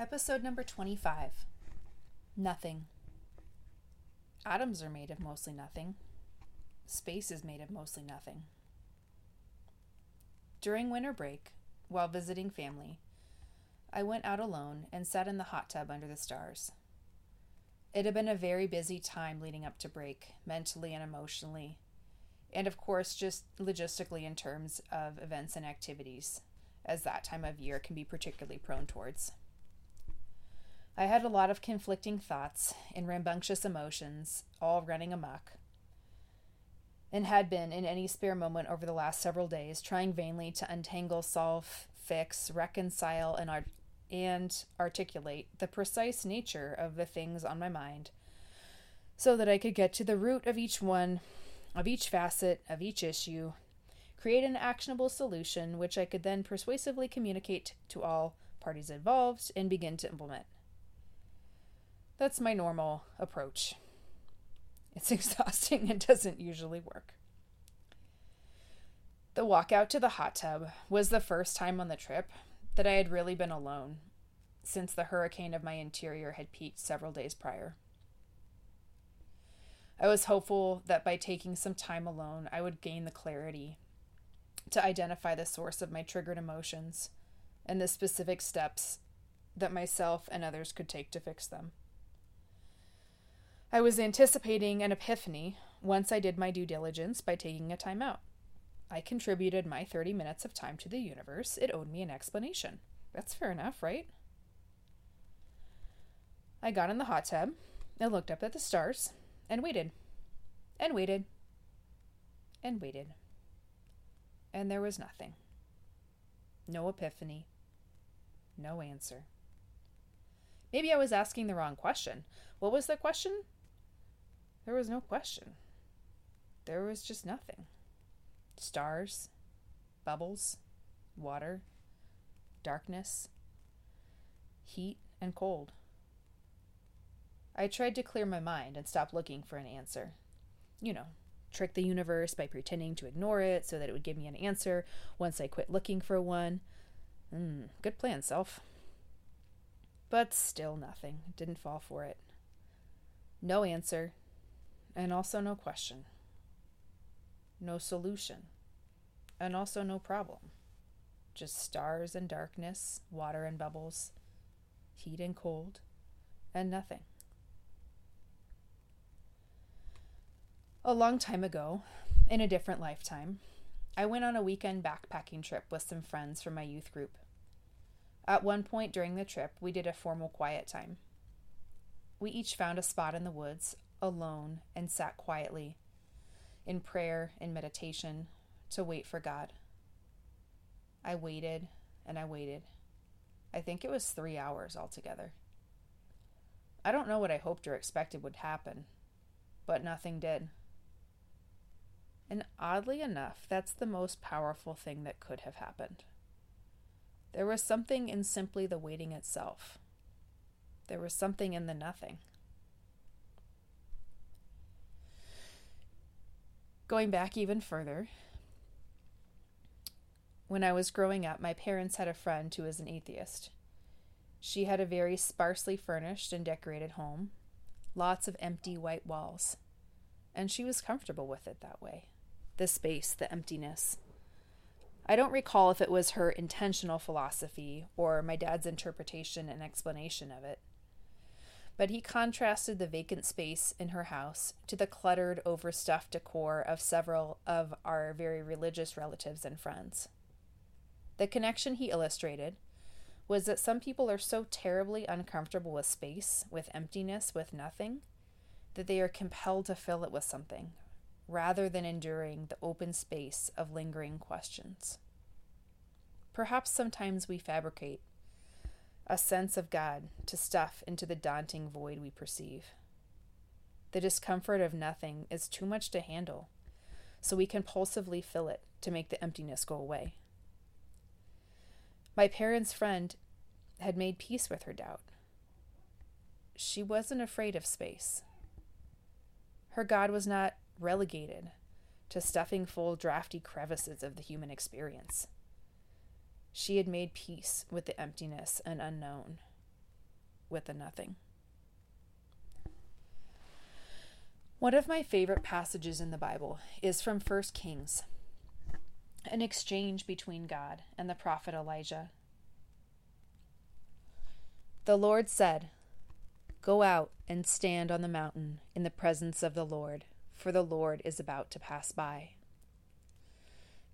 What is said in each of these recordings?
Episode number 25 Nothing. Atoms are made of mostly nothing. Space is made of mostly nothing. During winter break, while visiting family, I went out alone and sat in the hot tub under the stars. It had been a very busy time leading up to break, mentally and emotionally, and of course, just logistically in terms of events and activities, as that time of year can be particularly prone towards. I had a lot of conflicting thoughts and rambunctious emotions, all running amok, and had been in any spare moment over the last several days, trying vainly to untangle, solve, fix, reconcile, and, art- and articulate the precise nature of the things on my mind, so that I could get to the root of each one, of each facet, of each issue, create an actionable solution which I could then persuasively communicate to all parties involved and begin to implement. That's my normal approach. It's exhausting and doesn't usually work. The walk out to the hot tub was the first time on the trip that I had really been alone since the hurricane of my interior had peaked several days prior. I was hopeful that by taking some time alone, I would gain the clarity to identify the source of my triggered emotions and the specific steps that myself and others could take to fix them. I was anticipating an epiphany once I did my due diligence by taking a time out. I contributed my 30 minutes of time to the universe. It owed me an explanation. That's fair enough, right? I got in the hot tub and looked up at the stars and waited and waited and waited. And there was nothing. No epiphany. No answer. Maybe I was asking the wrong question. What was the question? There was no question. There was just nothing. Stars, bubbles, water, darkness, heat, and cold. I tried to clear my mind and stop looking for an answer. You know, trick the universe by pretending to ignore it so that it would give me an answer once I quit looking for one. Mm, good plan, self. But still nothing. Didn't fall for it. No answer, and also no question. No solution, and also no problem. Just stars and darkness, water and bubbles, heat and cold, and nothing. A long time ago, in a different lifetime, I went on a weekend backpacking trip with some friends from my youth group. At one point during the trip, we did a formal quiet time. We each found a spot in the woods, alone, and sat quietly, in prayer and meditation, to wait for God. I waited and I waited. I think it was three hours altogether. I don't know what I hoped or expected would happen, but nothing did. And oddly enough, that's the most powerful thing that could have happened. There was something in simply the waiting itself. There was something in the nothing. Going back even further, when I was growing up, my parents had a friend who was an atheist. She had a very sparsely furnished and decorated home, lots of empty white walls, and she was comfortable with it that way the space, the emptiness. I don't recall if it was her intentional philosophy or my dad's interpretation and explanation of it but he contrasted the vacant space in her house to the cluttered, overstuffed decor of several of our very religious relatives and friends. The connection he illustrated was that some people are so terribly uncomfortable with space, with emptiness, with nothing, that they are compelled to fill it with something, rather than enduring the open space of lingering questions. Perhaps sometimes we fabricate a sense of God to stuff into the daunting void we perceive. The discomfort of nothing is too much to handle, so we compulsively fill it to make the emptiness go away. My parents' friend had made peace with her doubt. She wasn't afraid of space. Her God was not relegated to stuffing full drafty crevices of the human experience. She had made peace with the emptiness and unknown. with the nothing. One of my favorite passages in the Bible is from 1 Kings, an exchange between God and the prophet Elijah. The Lord said, Go out and stand on the mountain in the presence of the Lord, for the Lord is about to pass by.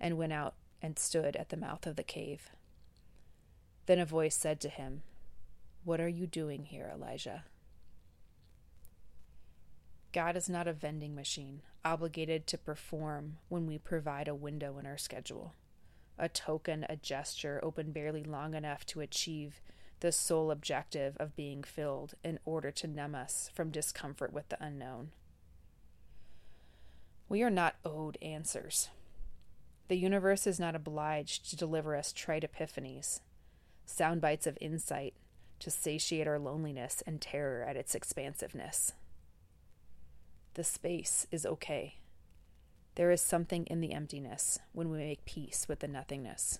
and went out and stood at the mouth of the cave. Then a voice said to him, What are you doing here, Elijah? God is not a vending machine obligated to perform when we provide a window in our schedule, a token, a gesture open barely long enough to achieve the sole objective of being filled in order to numb us from discomfort with the unknown. We are not owed answers. The universe is not obliged to deliver us trite epiphanies, sound bites of insight to satiate our loneliness and terror at its expansiveness. The space is okay. There is something in the emptiness when we make peace with the nothingness.